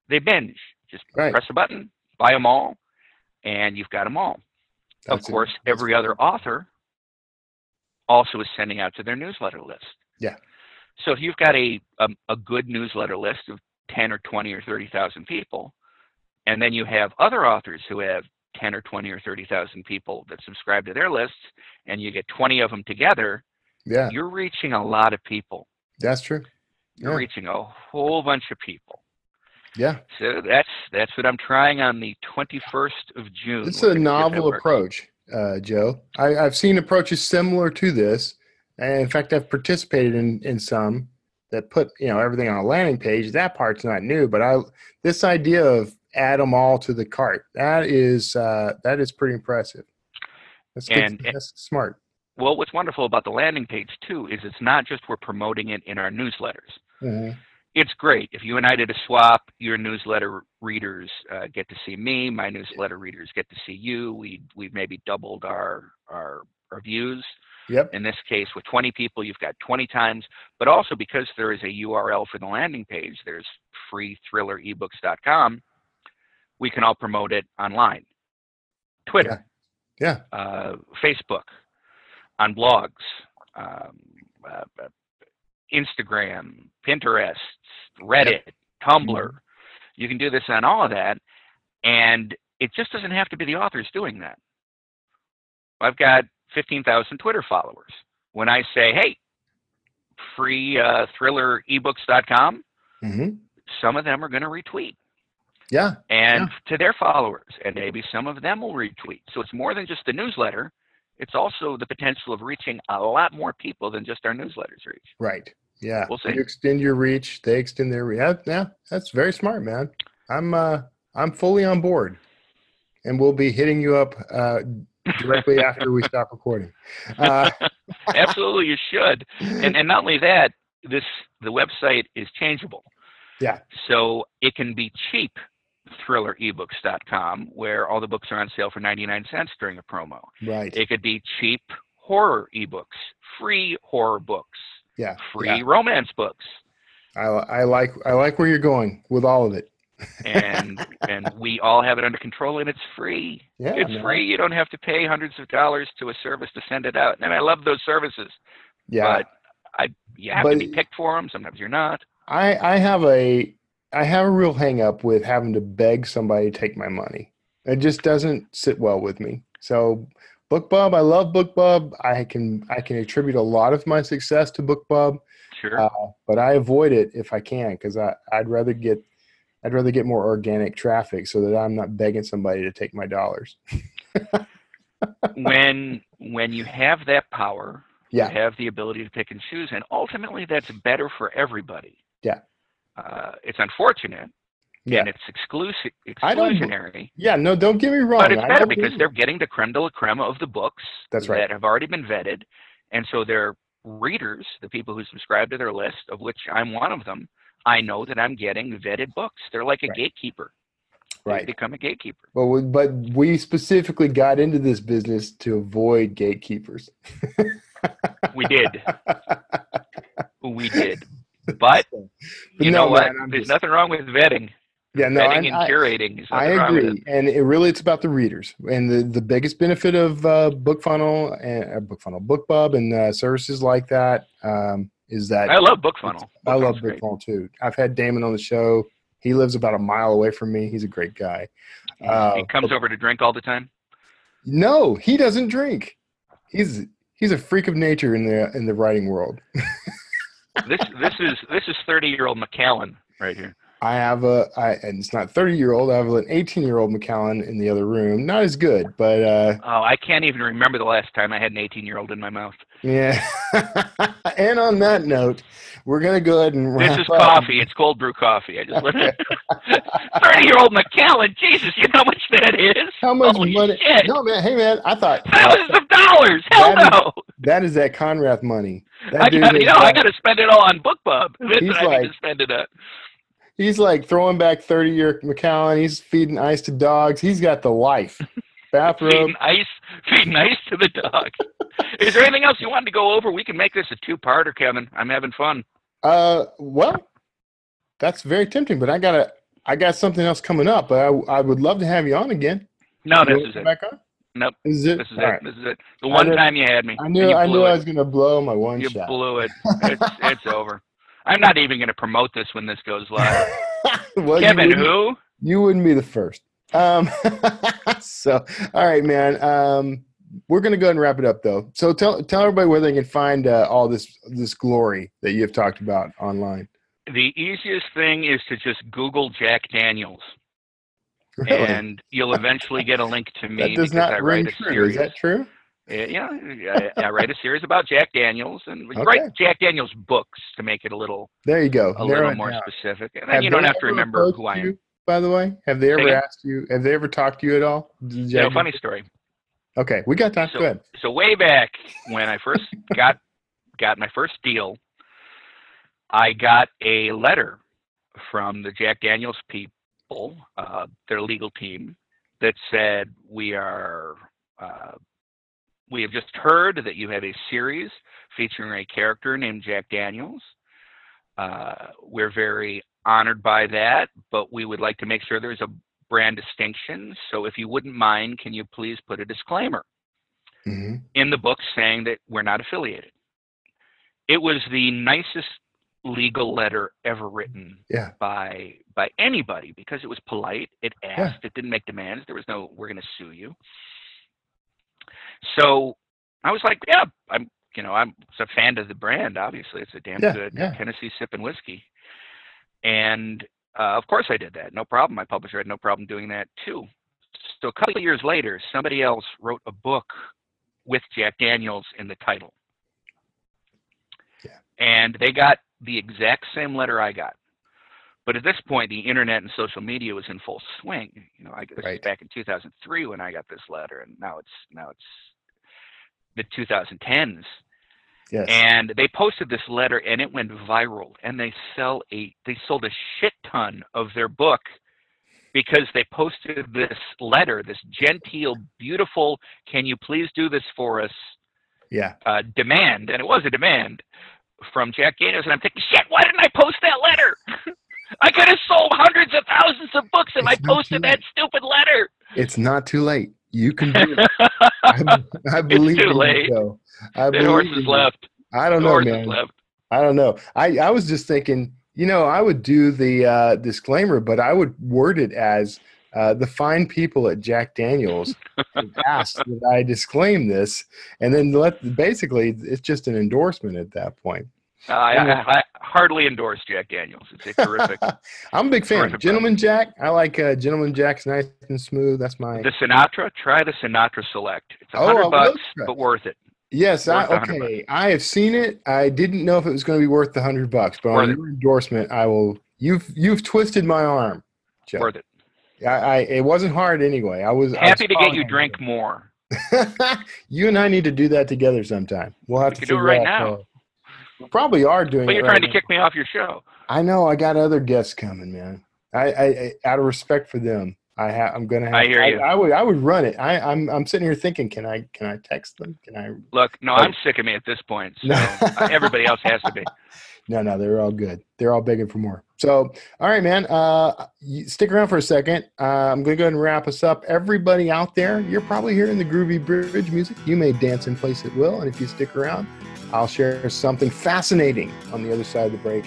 they binge. Just Right. press a button, buy them all, and you've got them all. That's of course, every other author also is sending out to their newsletter list. Yeah. So if you've got a a, a good newsletter list of ten or twenty or thirty thousand people, and then you have other authors who have ten or twenty or thirty thousand people that subscribe to their lists, and you get twenty of them together, Yeah, you're reaching a lot of people. that's true. You're Yeah. reaching a whole bunch of people. Yeah, So that's that's what I'm trying on the 21st of June. it's a gonna get that novel approach, uh, Joe. I, I've seen approaches similar to this, and in fact, I've participated in in some that put you know everything on a landing page. That part's not new, but I this idea of add them all to the cart that is uh, that is pretty impressive. That's good. And- that's smart. Well, what's wonderful about the landing page too is it's not just we're promoting it in our newsletters. Mhm. It's great if you and I did a swap. Your newsletter readers uh, get to see me. My newsletter readers get to see you. We we've maybe doubled our our, our views. Yep. In this case, with 20 people, you've got 20 times. But also because there is a URL for the landing page, there's freethrillerebooks.com. We can all promote it online, Twitter, Yeah. uh, Facebook, on blogs, um, uh, Instagram, Pinterest, Reddit, Tumblr. You can do this on all of that, and it just doesn't have to be the authors doing that. I've got 15,000 Twitter followers. When I say, hey, free uh, thrillerebooks.com, hmm some of them are going to retweet Yeah. and to their followers, and maybe some of them will retweet. So it's more than just the newsletter. It's also the potential of reaching a lot more people than just our newsletters reach. Right. Yeah. We'll see. You extend your reach, they extend their reach. Yeah, yeah, that's very smart, man. I'm uh I'm fully on board. And we'll be hitting you up uh directly <laughs> after we stop recording. Uh <laughs> Absolutely, you should. And and not only that, this the website is changeable. Yeah. So it can be cheap thrillerebooks.com where all the books are on sale for 99 cents during a promo. right. It could be cheap horror ebooks, free horror books, Yeah. free yeah. romance books. I I like I like where you're going with all of it. and <laughs> and we all have it under control and it's free. Yeah. it's man. free. You don't have to pay hundreds of dollars to a service to send it out. And I love those services. Yeah. But I you have But- to be picked for them. Sometimes you're not. I I have a I have a real hang up with having to beg somebody to take my money. It just doesn't sit well with me. So BookBub, I love BookBub. I can I can attribute a lot of my success to BookBub, Sure. uh, but I avoid it if I can because I I'd rather get I'd rather get more organic traffic so that I'm not begging somebody to take my dollars. <laughs> when when you have that power, Yeah. you have the ability to pick and choose, and ultimately that's better for everybody. Yeah. Uh, it's unfortunate Yeah. and it's exclusive exclusionary. Yeah. No, don't get me wrong. But it's better because they're getting the creme de la creme of the books That's right. that have already been vetted. And so their readers, the people who subscribe to their list, of which I'm one of them, I know that I'm getting vetted books. They're like a Right. gatekeeper. They right. become a gatekeeper. But we, but we specifically got into this business to avoid gatekeepers. We did. <laughs> we did. But But <laughs> you no, know what? man, There's just- nothing wrong with vetting. Yeah, no, vetting I, and I, curating. I nothing wrong with agree, and it really it's about the readers. And the, the biggest benefit of uh, BookFunnel and uh, BookFunnel, BookBub, and uh, services like that um, is that I love BookFunnel. I love great. BookFunnel too. I've had Damon on the show. He lives about a mile away from me. He's a great guy. Uh, he comes over to drink all the time. No, he doesn't drink. He's he's a freak of nature in the in the writing world. <laughs> This this is this is 30 year old Macallan right here. I have a, I, and it's not 30 year old. I have an 18 year old Macallan in the other room. Not as good, but uh, Oh, I can't even remember the last time I had an 18 year old in my mouth. yeah. <laughs> and on that note, we're gonna go ahead and This is up. coffee. It's cold brew coffee. I just <laughs> 30 year old Macallan. Jesus, you know how much that is? How much Holy money? shit. No, man. Hey, man. I thought Thousands of dollars. Hell That is- no. that is that Konrath money. That I got, is, you know, I got to spend it all on BookBub. That's He's what I like- need to spend it on. He's like throwing back 30 year Macallan. He's feeding ice to dogs. He's got the life. <laughs> Bathrobe. Feeding ice, <laughs> feeding ice to the dog. <laughs> Is there anything else you wanted to go over? We can make this a two-parter, Kevin. I'm having fun. Uh, well, that's very tempting, but I gotta, I got something else coming up, but I, I would love to have you on again. No, You this is it. Back on? Nope. This is it. This is All it. right. This is it. The one knew- time you had me. I knew I knew it. I was gonna blow my one You shot. blew it. <laughs> It's it's over. I'm not even going to promote this when this goes live. well, Kevin, wouldn't- who? You wouldn't be the first. Um, <laughs> so, all right, man. Um, we're gonna go ahead and wrap it up, though. So tell tell everybody where they can find uh, all this this glory that you've talked about online. The easiest thing is to just Google Jack Daniels, Really? and you'll eventually get a link to <laughs> me that does because not I ring write a true. series. Is that true? Uh, yeah, I, I write a series about Jack Daniels, and Okay. write Jack Daniels books to make it a little There you go. a Narrow little it more specific. And Have then you don't have to remember who I am. you, by the way, have they ever asked you? Have they ever talked to you at all? Did You Jack- funny story. Okay, we got time. So- Go ahead. so way back when I first got got my first deal, I got a letter from the Jack Daniels people, uh, their legal team, that said we are uh, we have just heard that you have a series featuring a character named Jack Daniels. Uh, we're very honored by that, but we would like to make sure there's a brand distinction. So if you wouldn't mind, can you please put a disclaimer? hmm in the book saying that we're not affiliated. It was the nicest legal letter ever written Yeah. by by anybody because it was polite. It asked. It didn't make demands. There was no "we're going to sue you." So I was like, "Yeah, I'm." You know, I'm a fan of the brand. Obviously, it's a damn Yeah, good yeah. Tennessee sipping whiskey, and uh, of course I did that. No problem. My publisher had no problem doing that too. So a couple of years later, somebody else wrote a book with Jack Daniels in the title. Yeah. And they got the exact same letter I got. But at this point, the internet and social media was in full swing. You know, I was Right. back in 2003 when I got this letter, and now it's now it's the 2010s. Yes. And they posted this letter, and it went viral. And they sell a they sold a shit ton of their book because they posted this letter, this genteel, beautiful, "Can you please do this for us?" yeah. uh, demand, and it was a demand from Jack Daniels. And I'm thinking, shit, why didn't I post that letter? <laughs> I could have sold hundreds of thousands of books if I It's not posted that stupid letter. It's not too late. You can do it. <laughs> I, I <laughs> believe too in you, late. I the believe horse is left. I don't The know, man. I don't know. I, I was just thinking, you know, I would do the uh, disclaimer, but I would word it as uh, the fine people at Jack Daniels <laughs> asked that I disclaim this, and then let basically it's just an endorsement at that point. Uh, I, I, I hardly endorse Jack Daniels. It's a terrific. <laughs> I'm a big fan. Gentleman Jack. I like uh, Gentleman Jack's nice and smooth. That's my the Sinatra, try the Sinatra Select. It's a Oh, hundred bucks, try. but worth it. Yes, I, Worth okay. I have seen it. I didn't know if it was going to be worth the hundred bucks, but Worth on it. your endorsement, I will. You've you've twisted my arm, Joe. Worth it. I, I it wasn't hard anyway. I was I was Happy to get you drink more. <laughs> you and I need to do that together sometime. We'll have We to do it right out, now. Probably are doing But you're right trying to now. kick me off your show. I know. I got other guests coming, man. I, I, I out of respect for them, I ha- I'm gonna have. I hear you. I, would. I would run it. I, I'm. I'm sitting here thinking, can I? Can I text them? Can I? Look, no, Oh. I'm sick of me at this point. So uh, everybody else has to be. <laughs> No, no, they're all good. They're all begging for more. So, all right, man. Uh, stick around for a second. Uh, I'm going to go ahead and wrap us up. Everybody out there, you're probably hearing the groovy bridge music. You may dance in place at will, and if you stick around, I'll share something fascinating on the other side of the break.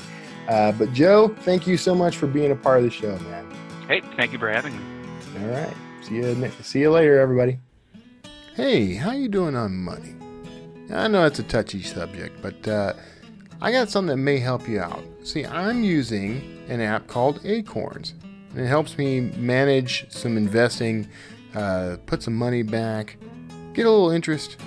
Uh, but Joe, thank you so much for being a part of the show, man. Hey, thank you for having me. All right. See you. See you later, everybody. Hey, how you doing on money? I know it's a touchy subject, but uh, I got something that may help you out. See, I'm using an app called Acorns, and it helps me manage some investing, uh, put some money back, get a little interest.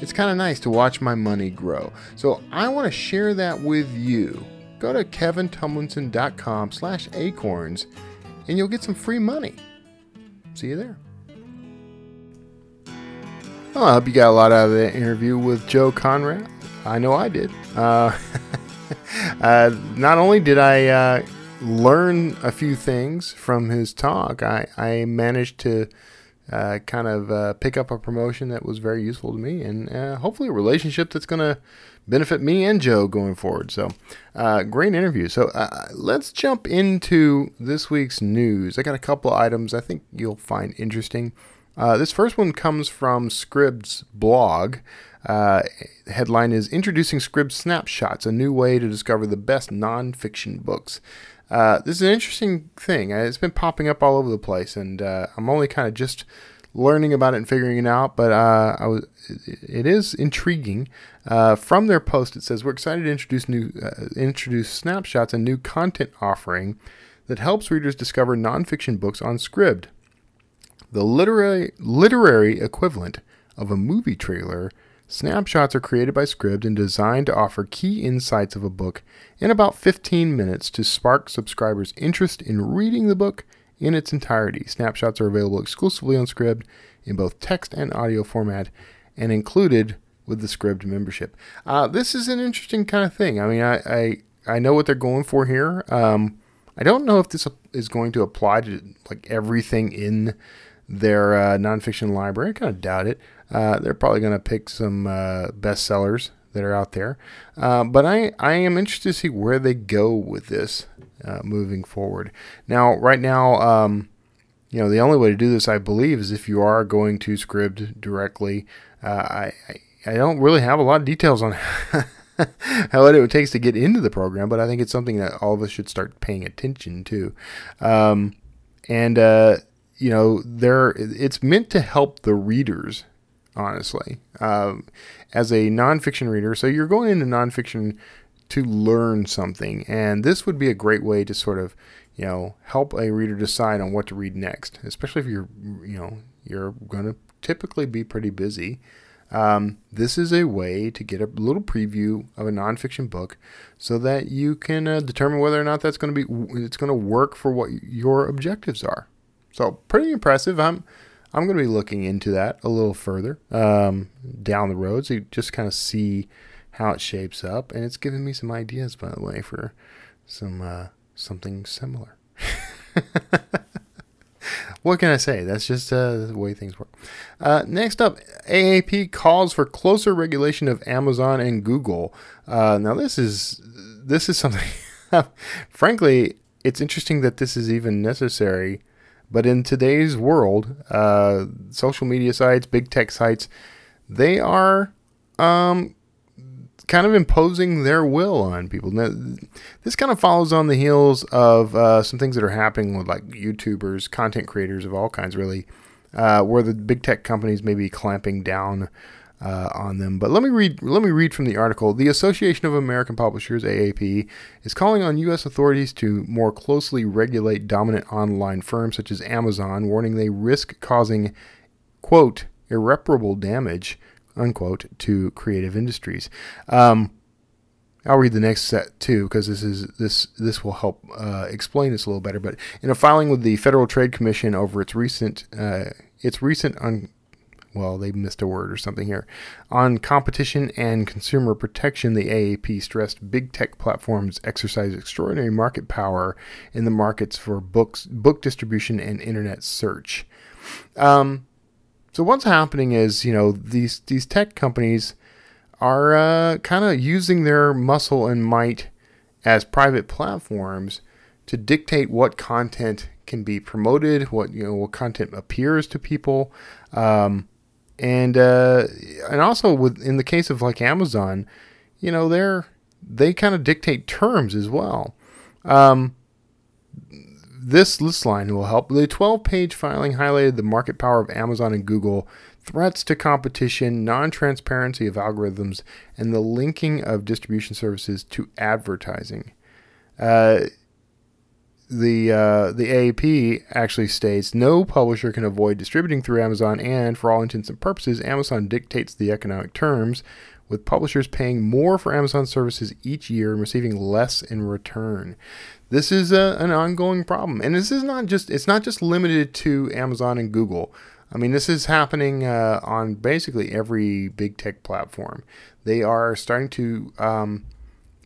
It's kind of nice to watch my money grow. So I want to share that with you. Go to kevintumlinson.com slash acorns and you'll get some free money. See you there. Well, I hope you got a lot out of that interview with Joe Konrath. I know I did. Uh, <laughs> uh, not only did I uh, learn a few things from his talk, I, I managed to uh, kind of uh, pick up a promotion that was very useful to me, and uh, hopefully a relationship that's going to benefit me and Joe going forward. So, great interview. So, let's jump into this week's news. I got a couple of items I think you'll find interesting. This first one comes from Scribd's blog. Uh, headline is Introducing Scribd Snapshots, a new way to discover the best nonfiction books. Uh, this is an interesting thing. Uh, it's been popping up all over the place, and uh, I'm only kind of just learning about it and figuring it out. But uh, I was, it is intriguing. Uh, from their post, it says we're excited to introduce new introduce snapshots, a new content offering that helps readers discover nonfiction books on Scribd, the literary literary equivalent of a movie trailer Snapshots are created by Scribd and designed to offer key insights of a book in about 15 minutes to spark subscribers' interest in reading the book in its entirety. Snapshots are available exclusively on Scribd in both text and audio format and included with the Scribd membership. Uh, this is an interesting kind of thing. I mean, I, I, I know what they're going for here. Um, I don't know if this is going to apply to like everything in their uh, nonfiction library. I kind of doubt it. Uh, they're probably going to pick some uh, bestsellers that are out there. Uh, but I, I am interested to see where they go with this uh, moving forward. Now, right now, um, you know, the only way to do this, I believe, is if you are going to Scribd directly. Uh, I, I, don't really have a lot of details on <laughs> how it takes to get into the program, but I think it's something that all of us should start paying attention to. Um, and uh, you know, there it's meant to help the readers honestly, um, as a nonfiction reader. So you're going into nonfiction to learn something, and this would be a great way to sort of, you know, help a reader decide on what to read next, especially if you're, you know, you're going to typically be pretty busy. Um, this is a way to get a little preview of a nonfiction book, so that you can uh, determine whether or not that's going to be it's going to work for what your objectives are. So pretty impressive. I'm I'm going to be looking into that a little further um, down the road, so you just kind of see how it shapes up, and it's giving me some ideas, by the way, for some uh, something similar. <laughs> what can I say? That's just uh, the way things work. Uh, next up, AAP calls for closer regulation of Amazon and Google. Uh, now, this is this is something. <laughs> frankly, it's interesting that this is even necessary but in today's world, uh, social media sites, big tech sites, they are um, kind of imposing their will on people. Now, this kind of follows on the heels of uh, some things that are happening with like YouTubers, content creators of all kinds, really, uh, where the big tech companies may be clamping down uh, on them. But let me read. Let me read from the article. The Association of American Publishers (AAP) is calling on U.S. authorities to more closely regulate dominant online firms such as Amazon, warning they risk causing "quote irreparable damage." unquote to creative industries. Um, I'll read the next set too because this is this this will help uh, explain this a little better. But in a filing with the Federal Trade Commission over its recent uh, its recent un- well, they missed a word or something here. On competition and consumer protection, the AAP stressed big tech platforms exercise extraordinary market power in the markets for books, book distribution, and internet search. Um, so what's happening is, you know, these these tech companies are uh, kind of using their muscle and might as private platforms to dictate what content can be promoted, what you know, what content appears to people. Um, and uh, and also with in the case of like Amazon, you know they're they kind of dictate terms as well. Um, this list line will help. The 12-page filing highlighted the market power of Amazon and Google, threats to competition, non-transparency of algorithms, and the linking of distribution services to advertising. Uh, the uh, the AAP actually states no publisher can avoid distributing through Amazon, and for all intents and purposes, Amazon dictates the economic terms, with publishers paying more for Amazon services each year and receiving less in return. This is a, an ongoing problem, and this is not just it's not just limited to Amazon and Google. I mean, this is happening uh, on basically every big tech platform. They are starting to um,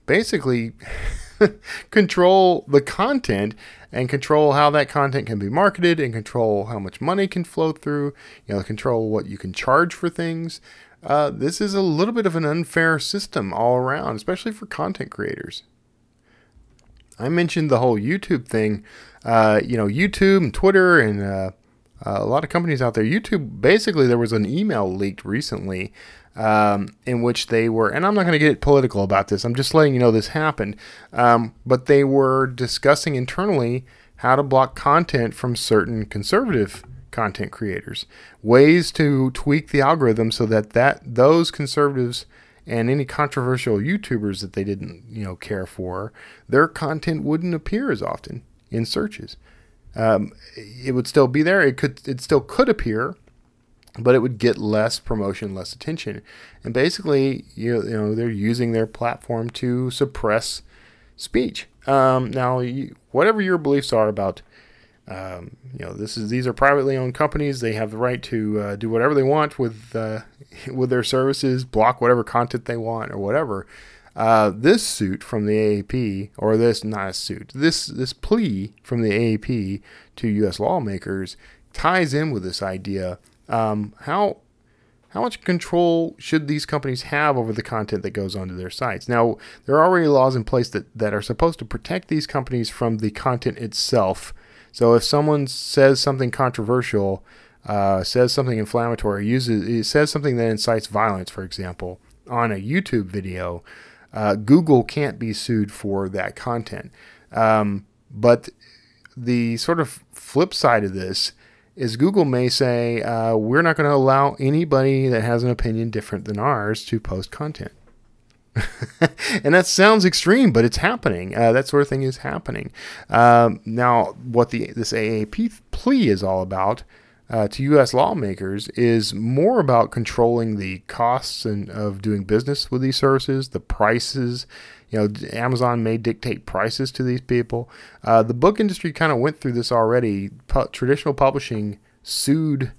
basically <laughs> <laughs> control the content and control how that content can be marketed and control how much money can flow through, you know, control what you can charge for things. Uh, this is a little bit of an unfair system all around, especially for content creators. I mentioned the whole YouTube thing. Uh, you know, YouTube and Twitter and uh, a lot of companies out there. YouTube, basically, there was an email leaked recently um, in which they were, and I'm not going to get political about this, I'm just letting you know this happened, um, but they were discussing internally how to block content from certain conservative content creators, ways to tweak the algorithm so that, that those conservatives and any controversial YouTubers that they didn't, you know, care for, their content wouldn't appear as often in searches. Um, it would still be there. It could, it still could appear, but it would get less promotion, less attention. And basically, you, you know, they're using their platform to suppress speech. Um, now, you, whatever your beliefs are about, um, you know, this is these are privately owned companies. They have the right to uh, do whatever they want with uh, <laughs> with their services, block whatever content they want, or whatever. Uh, this suit from the AAP, or this not a suit, this this plea from the AAP to U.S. lawmakers ties in with this idea um, how how much control should these companies have over the content that goes onto their sites? Now, there are already laws in place that, that are supposed to protect these companies from the content itself. So if someone says something controversial, uh, says something inflammatory, uses says something that incites violence, for example, on a YouTube video, uh, Google can't be sued for that content. Um, but the sort of flip side of this is Google may say, uh, we're not going to allow anybody that has an opinion different than ours to post content. <laughs> and that sounds extreme, but it's happening. Uh, that sort of thing is happening. Um, now, what the this AAP plea is all about uh, to U.S. lawmakers is more about controlling the costs and of doing business with these services, the prices, you know, Amazon may dictate prices to these people. Uh, the book industry kind of went through this already. Pu- traditional publishing sued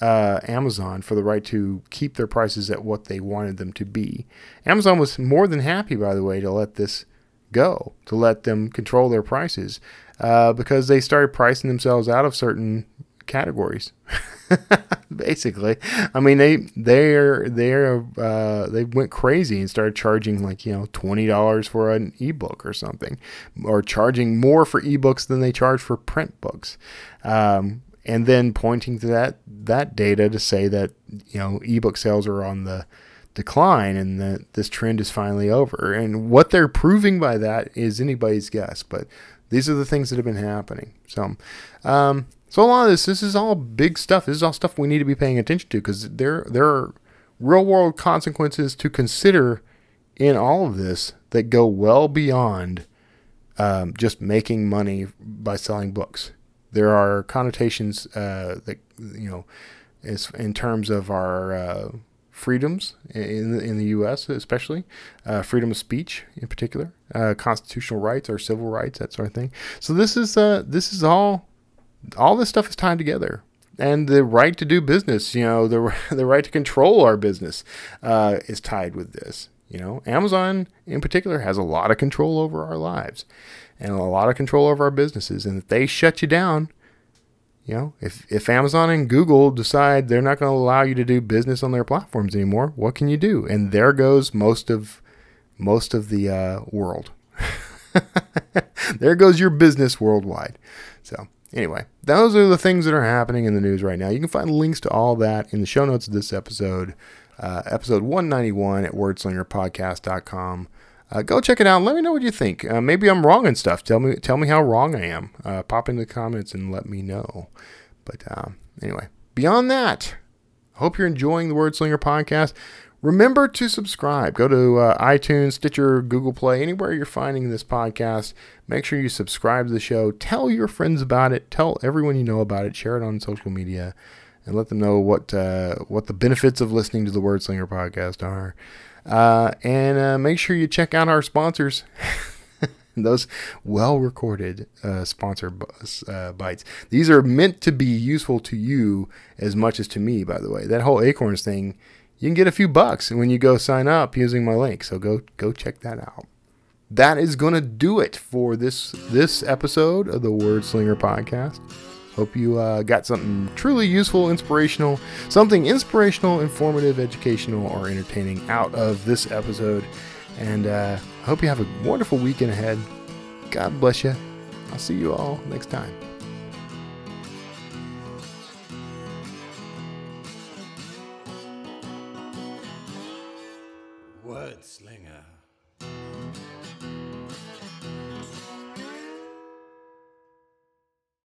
uh, Amazon for the right to keep their prices at what they wanted them to be. Amazon was more than happy, by the way, to let this go, to let them control their prices, uh, because they started pricing themselves out of certain categories. <laughs> <laughs> Basically, I mean they they're they're uh, they went crazy and started charging like you know twenty dollars for an ebook or something, or charging more for ebooks than they charge for print books, um, and then pointing to that that data to say that you know ebook sales are on the decline and that this trend is finally over. And what they're proving by that is anybody's guess, but these are the things that have been happening. So, um, so a lot of this, this is all big stuff. This is all stuff we need to be paying attention to because there there are real world consequences to consider in all of this that go well beyond um, just making money by selling books. There are connotations uh, that you know, as in terms of our uh, freedoms in the, in the U.S., especially uh, freedom of speech in particular, uh, constitutional rights or civil rights, that sort of thing. So this is uh, this is all all this stuff is tied together. And the right to do business, you know, the, <laughs> the right to control our business uh, is tied with this. You know, Amazon in particular has a lot of control over our lives and a lot of control over our businesses. And if they shut you down, you know, if, if Amazon and Google decide they're not going to allow you to do business on their platforms anymore, what can you do? And there goes most of most of the uh, world. <laughs> there goes your business worldwide. So Anyway, those are the things that are happening in the news right now. You can find links to all that in the show notes of this episode, uh, episode 191 at wordslingerpodcast.com. Uh, go check it out. let me know what you think. Uh, maybe I'm wrong and stuff. Tell me, tell me how wrong I am. Uh, pop in the comments and let me know. But um, anyway, beyond that, I hope you're enjoying the Wordslinger podcast. Remember to subscribe. Go to uh, iTunes, Stitcher, Google Play, anywhere you're finding this podcast. Make sure you subscribe to the show. Tell your friends about it. Tell everyone you know about it. Share it on social media, and let them know what uh, what the benefits of listening to the Wordslinger podcast are. Uh, and uh, make sure you check out our sponsors. <laughs> those well recorded uh, sponsor uh, bites. These are meant to be useful to you as much as to me, by the way. That whole Acorns thing you can get a few bucks when you go sign up using my link. So go go check that out. that is going to do it for this this episode of the Wordslinger podcast. Hope you uh, got something truly useful, inspirational, something inspirational, informative, educational, or entertaining out of this episode. And uh, I hope you have a wonderful weekend ahead. God bless you. I'll see you all next time.